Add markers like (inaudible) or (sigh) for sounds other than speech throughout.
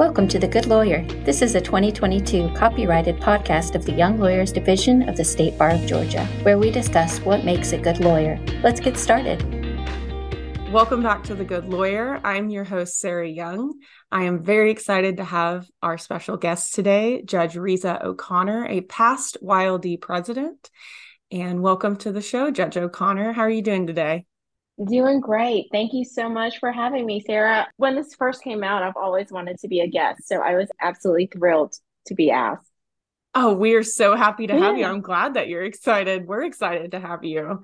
Welcome to The Good Lawyer. This is a 2022 copyrighted podcast of the Young Lawyers Division of the State Bar of Georgia, where we discuss what makes a good lawyer. Let's get started. Welcome back to The Good Lawyer. I'm your host, Sarah Young. I am very excited to have our special guest today, Judge Rizza O'Connor, a past YLD president. And welcome to the show, Judge O'Connor. How are you doing today? Doing great. Thank you so much for having me, Sarah. When this first came out, I've always wanted to be a guest. So I was absolutely thrilled to be asked. Oh, we're so happy to have yeah. you. I'm glad that you're excited. We're excited to have you.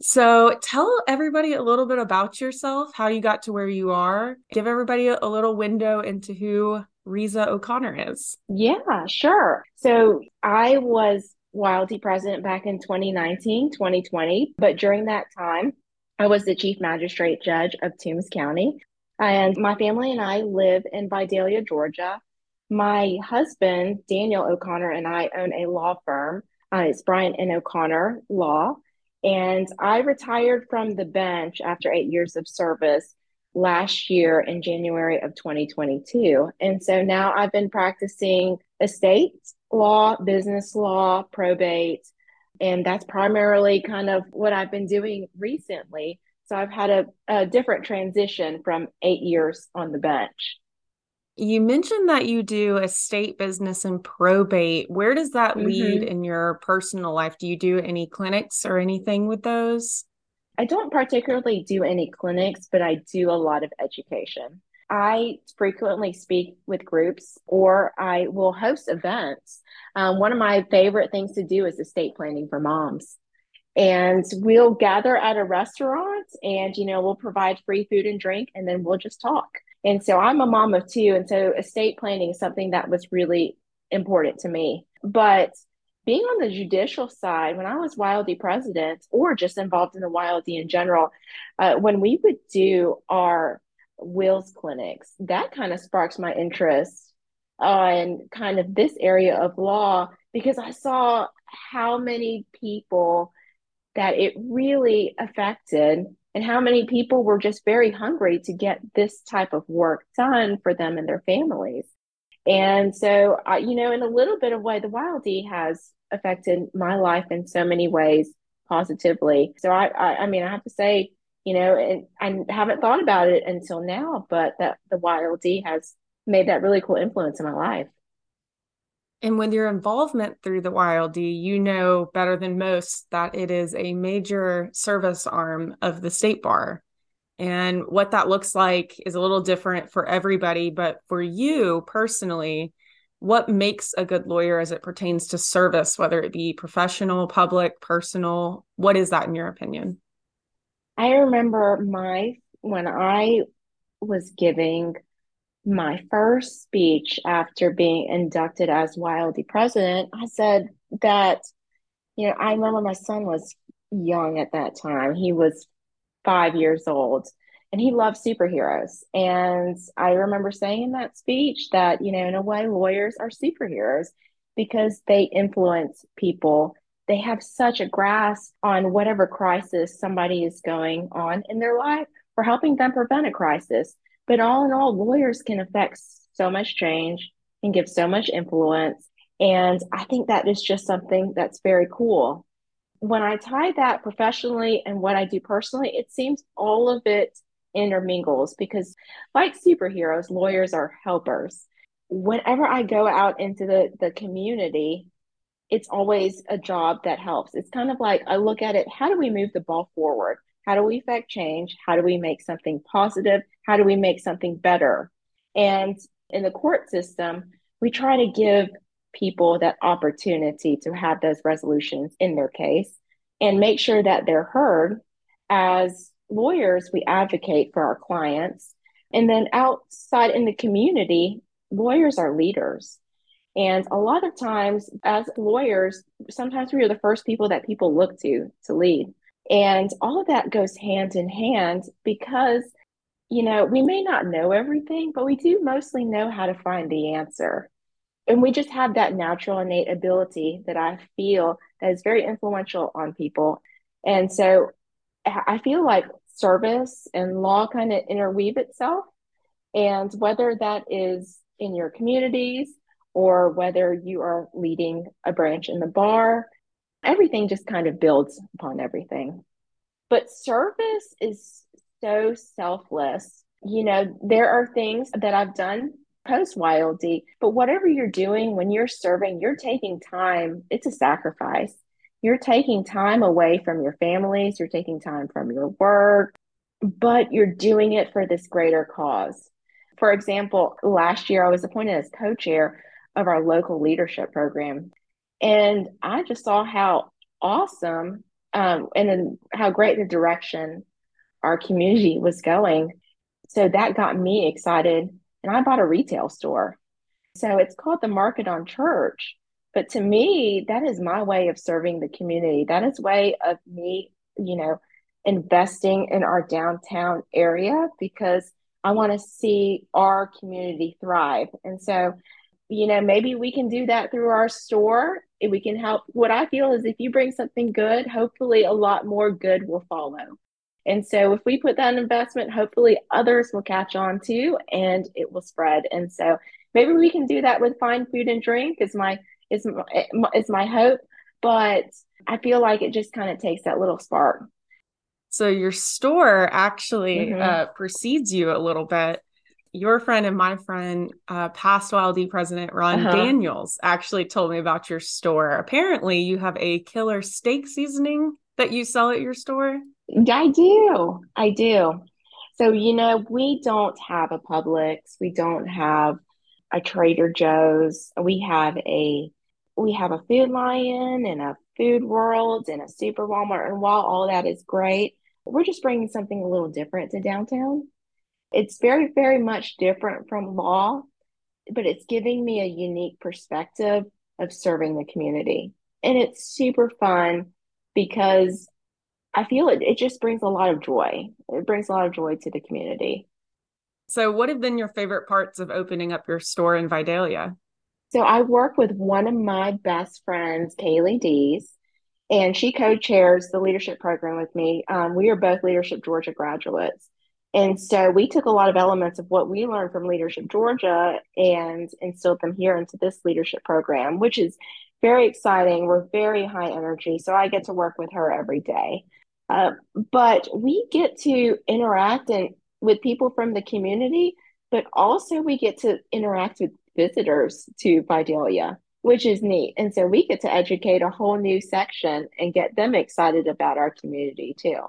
So tell everybody a little bit about yourself, how you got to where you are. Give everybody a little window into who Rizza O'Connor is. Yeah, sure. So I was YLD president back in 2019, 2020. But during that time, I was the chief magistrate judge of Toombs County. And my family and I live in Vidalia, Georgia. My husband, Daniel O'Connor, and I own a law firm. Uh, it's Bryant and O'Connor Law. And I retired from the bench after eight years of service last year in January of 2022. And so now I've been practicing estate law, business law, probate, and that's primarily kind of what I've been doing recently. So I've had a, a different transition from eight years on the bench. You mentioned that you do estate business and probate. Where does that mm-hmm. lead in your personal life? Do you do any clinics or anything with those? I don't particularly do any clinics, but I do a lot of education. I frequently speak with groups or I will host events. Um, one of my favorite things to do is estate planning for moms. And we'll gather at a restaurant and, you know, we'll provide free food and drink and then we'll just talk. And so I'm a mom of two. And so estate planning is something that was really important to me. But being on the judicial side, when I was YLD president or just involved in the YLD in general, uh, when we would do our wills clinics, that kind of sparks my interest on kind of this area of law because I saw how many people that it really affected and how many people were just very hungry to get this type of work done for them and their families. And so, uh, you know, in a little bit of way, the YLD has affected my life in so many ways positively. So I, I, I mean, I have to say, you know, and I haven't thought about it until now, but that the YLD has made that really cool influence in my life. And with your involvement through the YLD, you know better than most that it is a major service arm of the state bar. And what that looks like is a little different for everybody. But for you personally, what makes a good lawyer as it pertains to service, whether it be professional, public, personal? What is that in your opinion? I remember my when I was giving my first speech after being inducted as YLD president, I said that, you know, I remember my son was young at that time. He was five years old and he loved superheroes. And I remember saying in that speech that, you know, in a way, lawyers are superheroes because they influence people they have such a grasp on whatever crisis somebody is going on in their life for helping them prevent a crisis. But all in all, lawyers can affect so much change and give so much influence. And I think that is just something that's very cool. When I tie that professionally and what I do personally, it seems all of it intermingles because, like superheroes, lawyers are helpers. Whenever I go out into the, the community, it's always a job that helps. It's kind of like I look at it how do we move the ball forward? How do we affect change? How do we make something positive? How do we make something better? And in the court system, we try to give people that opportunity to have those resolutions in their case and make sure that they're heard. As lawyers, we advocate for our clients. And then outside in the community, lawyers are leaders. And a lot of times, as lawyers, sometimes we are the first people that people look to to lead. And all of that goes hand in hand because, you know, we may not know everything, but we do mostly know how to find the answer. And we just have that natural innate ability that I feel that is very influential on people. And so I feel like service and law kind of interweave itself. And whether that is in your communities or whether you are leading a branch in the bar. Everything just kind of builds upon everything. But service is so selfless. You know, there are things that I've done post YLD, but whatever you're doing when you're serving, you're taking time. It's a sacrifice. You're taking time away from your families, you're taking time from your work, but you're doing it for this greater cause. For example, last year I was appointed as co chair of our local leadership program. And I just saw how awesome um, and then how great the direction our community was going. So that got me excited. And I bought a retail store. So it's called the Market on Church. But to me, that is my way of serving the community. That is way of me, you know, investing in our downtown area because I want to see our community thrive. And so, you know, maybe we can do that through our store. We can help. What I feel is if you bring something good, hopefully a lot more good will follow. And so if we put that investment, hopefully others will catch on too and it will spread. And so maybe we can do that with fine food and drink is my is my, is my hope, but I feel like it just kind of takes that little spark. So your store actually mm-hmm. uh, precedes you a little bit. Your friend and my friend, uh, past YLD president Ron uh-huh. Daniels, actually told me about your store. Apparently, you have a killer steak seasoning that you sell at your store. I do. I do. So, you know, we don't have a Publix. We don't have a Trader Joe's. We have a we have a Food Lion and a Food World and a Super Walmart. And while all that is great, we're just bringing something a little different to downtown. It's very, very much different from law, but it's giving me a unique perspective of serving the community. And it's super fun because I feel it, it just brings a lot of joy. It brings a lot of joy to the community. So, what have been your favorite parts of opening up your store in Vidalia? So, I work with one of my best friends, Kaylee Dees, and she co-chairs the leadership program with me. Um, we are both Leadership Georgia graduates. And so we took a lot of elements of what we learned from Leadership Georgia and instilled them here into this leadership program, which is very exciting. We're very high energy. So I get to work with her every day. Uh, but we get to interact and, with people from the community, but also we get to interact with visitors to Vidalia which is neat. And so we get to educate a whole new section and get them excited about our community too.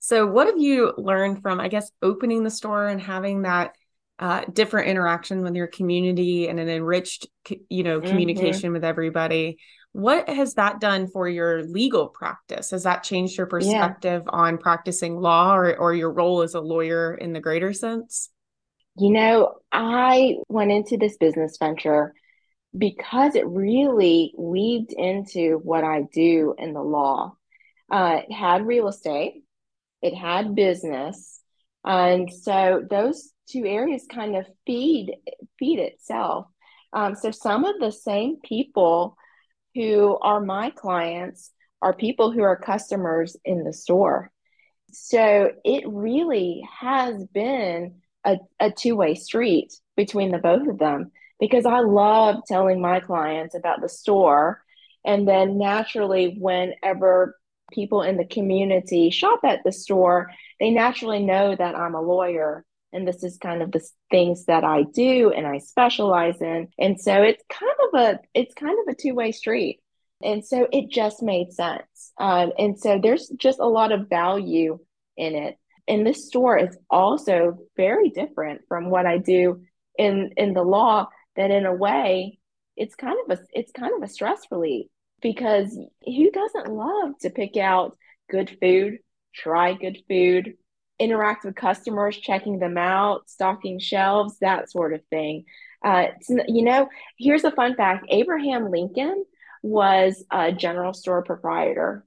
So, what have you learned from, I guess, opening the store and having that uh, different interaction with your community and an enriched, you know, mm-hmm. communication mm-hmm. with everybody? What has that done for your legal practice? Has that changed your perspective yeah. on practicing law or, or your role as a lawyer in the greater sense? You know, I went into this business venture because it really weaved into what I do in the law. Uh, had real estate, it had business, and so those two areas kind of feed feed itself. Um, so some of the same people who are my clients are people who are customers in the store. So it really has been a, a two way street between the both of them because I love telling my clients about the store. And then naturally, whenever people in the community shop at the store, they naturally know that I'm a lawyer and this is kind of the things that I do and I specialize in. And so it's kind of a it's kind of a two-way street. And so it just made sense. Um, and so there's just a lot of value in it. And this store is also very different from what I do in in the law that in a way it's kind of a it's kind of a stress relief because who doesn't love to pick out good food, try good food, interact with customers, checking them out, stocking shelves, that sort of thing. Uh, you know, here's a fun fact: Abraham Lincoln was a general store proprietor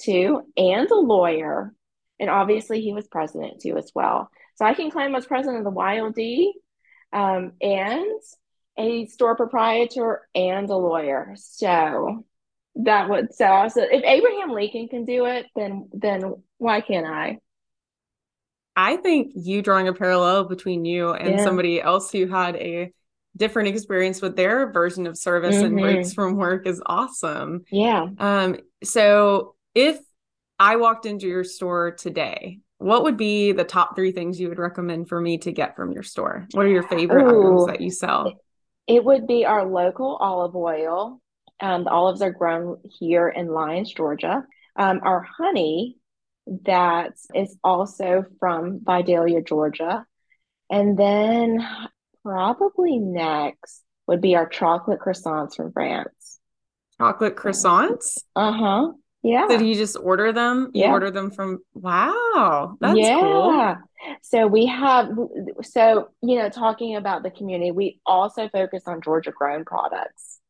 too, and a lawyer, and obviously he was president too as well. So I can claim as president of the YLD, um, and a store proprietor and a lawyer. So that would so so if Abraham Lincoln can do it, then then why can't I? I think you drawing a parallel between you and yeah. somebody else who had a different experience with their version of service mm-hmm. and breaks from work is awesome. Yeah. Um, so if I walked into your store today, what would be the top three things you would recommend for me to get from your store? What are your favorite Ooh, items that you sell? It would be our local olive oil. Um, the olives are grown here in Lyons, Georgia. Um, our honey that is also from Vidalia, Georgia. And then probably next would be our chocolate croissants from France. Chocolate croissants? Uh huh. Yeah. Did you just order them? You yeah. order them from wow. That's yeah. cool. So we have so you know talking about the community, we also focus on Georgia grown products.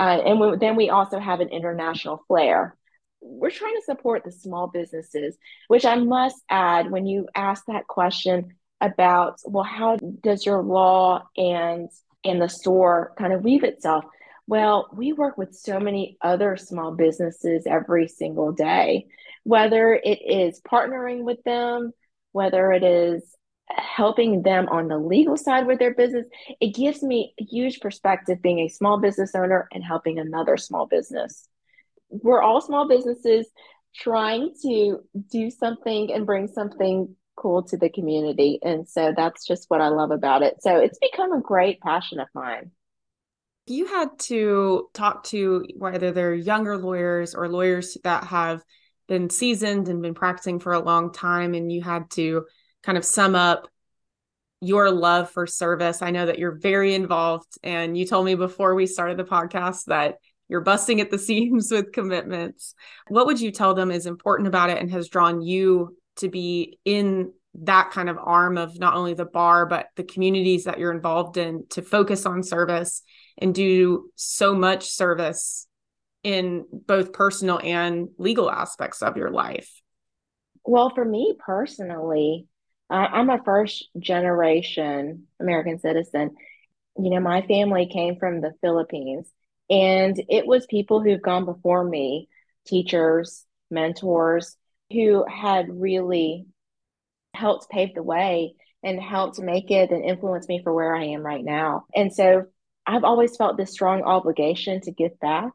Uh, and we, then we also have an international flair. We're trying to support the small businesses, which I must add when you ask that question about, well, how does your law and and the store kind of weave itself? Well, we work with so many other small businesses every single day, whether it is partnering with them, whether it is helping them on the legal side with their business. It gives me a huge perspective being a small business owner and helping another small business. We're all small businesses trying to do something and bring something cool to the community. And so that's just what I love about it. So it's become a great passion of mine you had to talk to whether they're younger lawyers or lawyers that have been seasoned and been practicing for a long time, and you had to kind of sum up your love for service. I know that you're very involved, and you told me before we started the podcast that you're busting at the (laughs) seams with commitments. What would you tell them is important about it and has drawn you to be in that kind of arm of not only the bar, but the communities that you're involved in to focus on service and do so much service in both personal and legal aspects of your life? Well, for me personally, uh, I'm a first generation American citizen. You know, my family came from the Philippines, and it was people who've gone before me, teachers, mentors, who had really helped pave the way and helped make it and influence me for where I am right now. And so I've always felt this strong obligation to give back.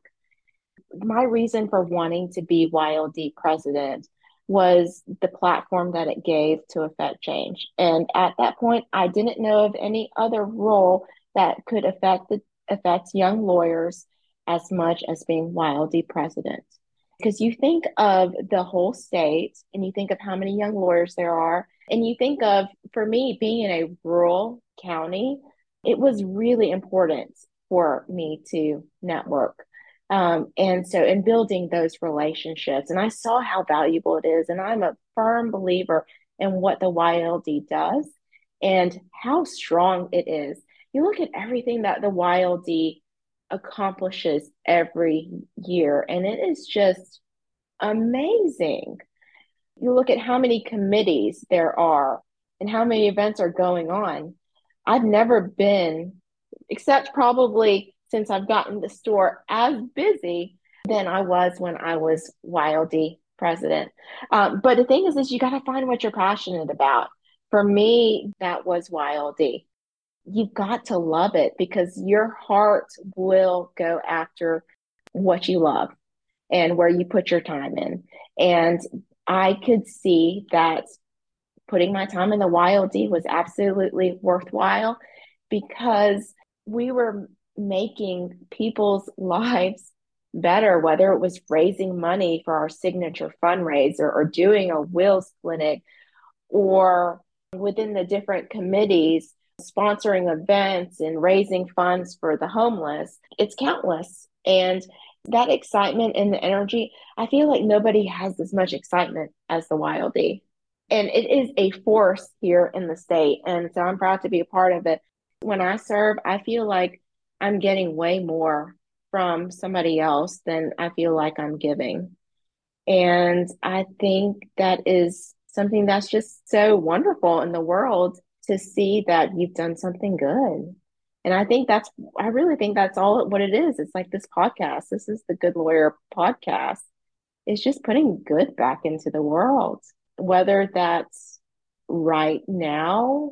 My reason for wanting to be YLD president was the platform that it gave to affect change. And at that point, I didn't know of any other role that could affect the, affect young lawyers as much as being YLD president. Because you think of the whole state and you think of how many young lawyers there are, and you think of, for me, being in a rural county, it was really important for me to network. Um, and so, in building those relationships, and I saw how valuable it is. And I'm a firm believer in what the YLD does and how strong it is. You look at everything that the YLD accomplishes every year, and it is just amazing. You look at how many committees there are and how many events are going on. I've never been, except probably since I've gotten the store, as busy than I was when I was YLD president. Um, but the thing is, is you got to find what you're passionate about. For me, that was YLD. You've got to love it because your heart will go after what you love and where you put your time in. And I could see that putting my time in the YLD was absolutely worthwhile because we were making people's (laughs) lives better, whether it was raising money for our signature fundraiser or doing a wills clinic or within the different committees sponsoring events and raising funds for the homeless. It's countless. And that excitement and the energy, I feel like nobody has as much excitement as the YLD and it is a force here in the state. And so I'm proud to be a part of it. When I serve, I feel like I'm getting way more from somebody else than I feel like I'm giving. And I think that is something that's just so wonderful in the world to see that you've done something good. And I think that's, I really think that's all what it is. It's like this podcast. This is the Good Lawyer podcast. It's just putting good back into the world whether that's right now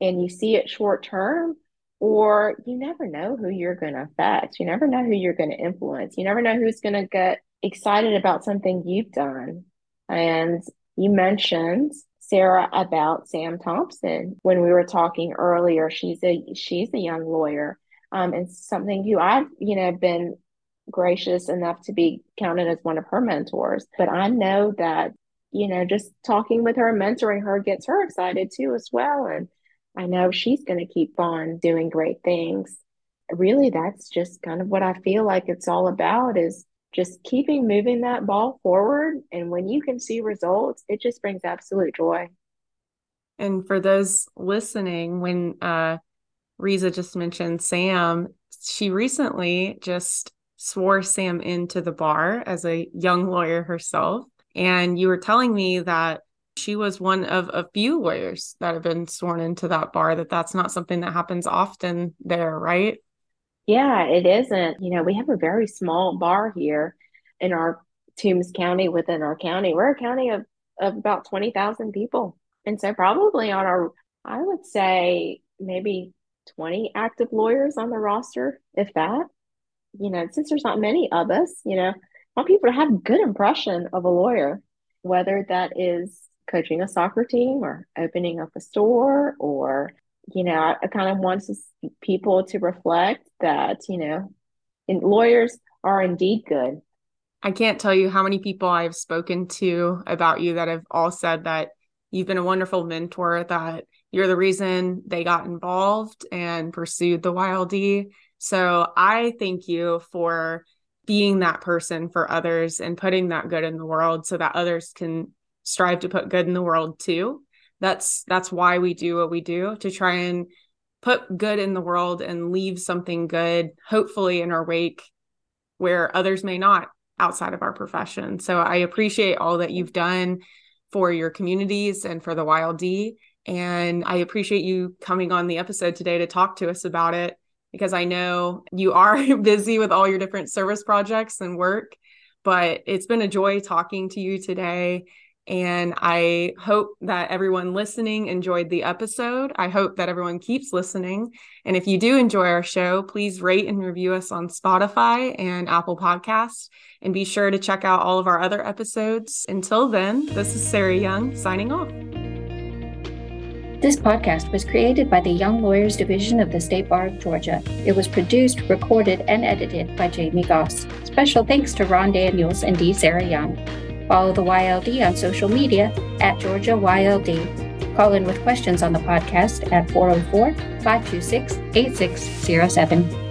and you see it short term or you never know who you're going to affect. You never know who you're going to influence. You never know who's going to get excited about something you've done. And you mentioned Sarah about Sam Thompson when we were talking earlier. She's a she's a young lawyer, um, and something who I've you know been gracious enough to be counted as one of her mentors. But I know that you know just talking with her, mentoring her, gets her excited too as well. And I know she's going to keep on doing great things. Really, that's just kind of what I feel like it's all about is just keeping moving that ball forward. And when you can see results, it just brings absolute joy. And for those listening, when uh, Rizza just mentioned Sam, she recently just swore Sam into the bar as a young lawyer herself. And you were telling me that she was one of a few lawyers that have been sworn into that bar, that that's not something that happens often there, right? Yeah, it isn't. You know, we have a very small bar here in our Toombs County within our county. We're a county of, of about 20,000 people. And so, probably on our, I would say maybe 20 active lawyers on the roster, if that. You know, since there's not many of us, you know, I want people to have a good impression of a lawyer, whether that is coaching a soccer team or opening up a store or you know, I, I kind of want people to reflect that, you know, lawyers are indeed good. I can't tell you how many people I've spoken to about you that have all said that you've been a wonderful mentor, that you're the reason they got involved and pursued the YLD. So I thank you for being that person for others and putting that good in the world so that others can strive to put good in the world too. That's that's why we do what we do to try and put good in the world and leave something good hopefully in our wake where others may not outside of our profession. So i appreciate all that you've done for your communities and for the YLD and i appreciate you coming on the episode today to talk to us about it because i know you are (laughs) busy with all your different service projects and work but it's been a joy talking to you today and I hope that everyone listening enjoyed the episode. I hope that everyone keeps listening. And if you do enjoy our show, please rate and review us on Spotify and Apple Podcasts. And be sure to check out all of our other episodes. Until then, this is Sarah Young signing off. This podcast was created by the Young Lawyers Division of the State Bar of Georgia. It was produced, recorded, and edited by Jamie Goss. Special thanks to Ron Daniels and D. Sarah Young. Follow the YLD on social media at Georgia YLD. Call in with questions on the podcast at 404 526 8607.